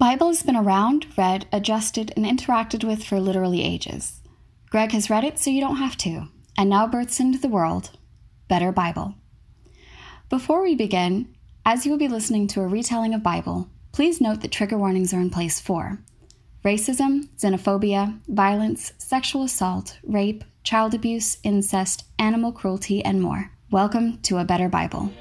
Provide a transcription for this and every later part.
Bible has been around, read, adjusted, and interacted with for literally ages. Greg has read it so you don't have to, and now births into the world Better Bible. Before we begin, as you will be listening to a retelling of Bible, please note that trigger warnings are in place for racism, xenophobia, violence, sexual assault, rape, child abuse, incest, animal cruelty, and more. Welcome to A Better Bible.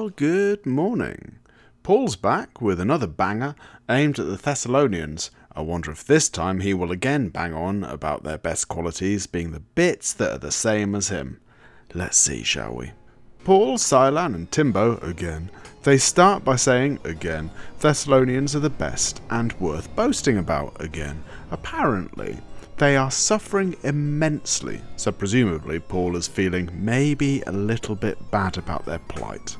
Well, good morning. Paul's back with another banger aimed at the Thessalonians. I wonder if this time he will again bang on about their best qualities being the bits that are the same as him. Let's see, shall we? Paul, Silan, and Timbo, again, they start by saying, again, Thessalonians are the best and worth boasting about, again. Apparently, they are suffering immensely, so presumably Paul is feeling maybe a little bit bad about their plight.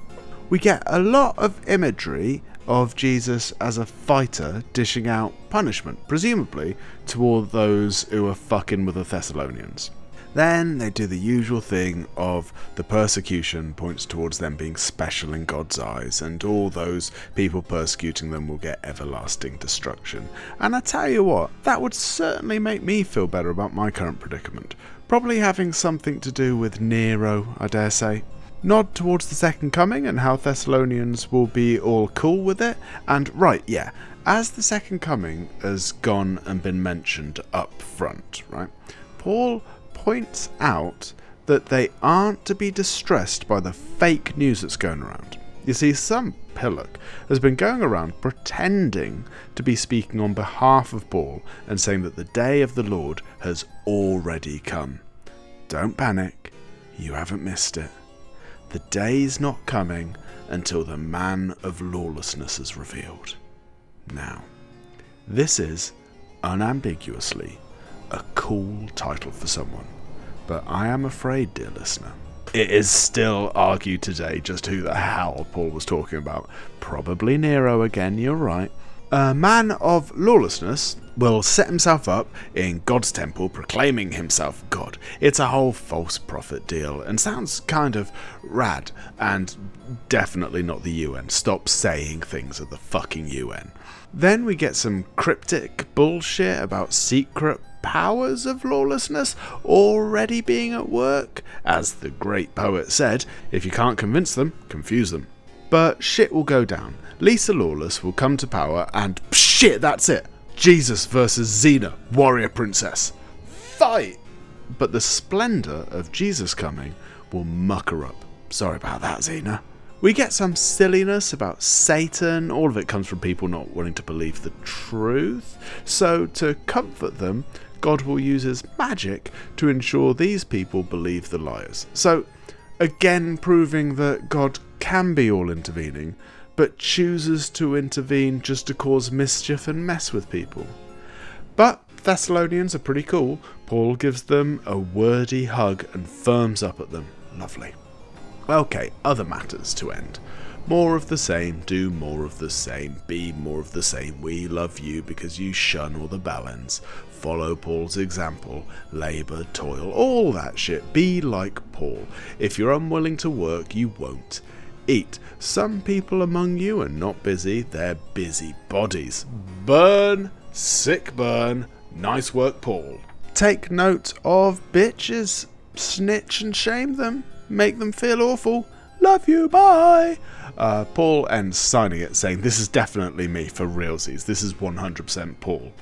We get a lot of imagery of Jesus as a fighter dishing out punishment, presumably to all those who are fucking with the Thessalonians. Then they do the usual thing of the persecution points towards them being special in God's eyes, and all those people persecuting them will get everlasting destruction. And I tell you what, that would certainly make me feel better about my current predicament. Probably having something to do with Nero, I dare say. Nod towards the second coming and how Thessalonians will be all cool with it. And right, yeah, as the second coming has gone and been mentioned up front, right? Paul points out that they aren't to be distressed by the fake news that's going around. You see, some pillock has been going around pretending to be speaking on behalf of Paul and saying that the day of the Lord has already come. Don't panic, you haven't missed it. The day's not coming until the man of lawlessness is revealed. Now, this is unambiguously a cool title for someone, but I am afraid, dear listener, it is still argued today just who the hell Paul was talking about. Probably Nero again, you're right. A man of lawlessness will set himself up in God's temple proclaiming himself God. It's a whole false prophet deal and sounds kind of rad and definitely not the UN. Stop saying things at the fucking UN. Then we get some cryptic bullshit about secret powers of lawlessness already being at work. As the great poet said, if you can't convince them, confuse them. But shit will go down. Lisa Lawless will come to power, and shit, that's it. Jesus versus Xena, warrior princess. Fight! But the splendour of Jesus coming will muck her up. Sorry about that, Xena. We get some silliness about Satan. All of it comes from people not wanting to believe the truth. So, to comfort them, God will use his magic to ensure these people believe the liars. So, again, proving that God can be all intervening, but chooses to intervene just to cause mischief and mess with people. But Thessalonians are pretty cool. Paul gives them a wordy hug and firms up at them. Lovely. Okay, other matters to end. More of the same, do more of the same, be more of the same. We love you because you shun all the balance. Follow Paul's example, labour, toil, all that shit. Be like Paul. If you're unwilling to work, you won't eat. Some people among you are not busy, they're busy bodies. Burn, sick burn. Nice work, Paul. Take note of bitches. Snitch and shame them make them feel awful. Love you, bye. Uh, Paul ends signing it saying, This is definitely me for realsies. This is 100% Paul.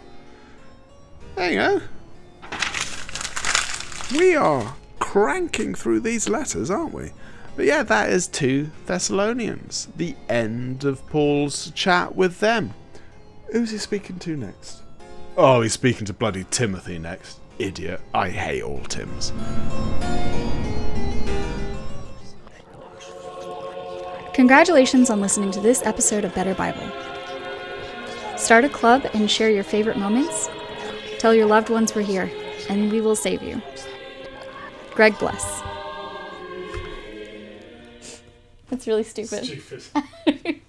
There you go. We are cranking through these letters, aren't we? But yeah, that is 2 Thessalonians, the end of Paul's chat with them. Who's he speaking to next? Oh, he's speaking to bloody Timothy next. Idiot. I hate all Tims. Congratulations on listening to this episode of Better Bible. Start a club and share your favorite moments. Tell your loved ones we're here, and we will save you. Greg bless. That's really stupid. Stupid.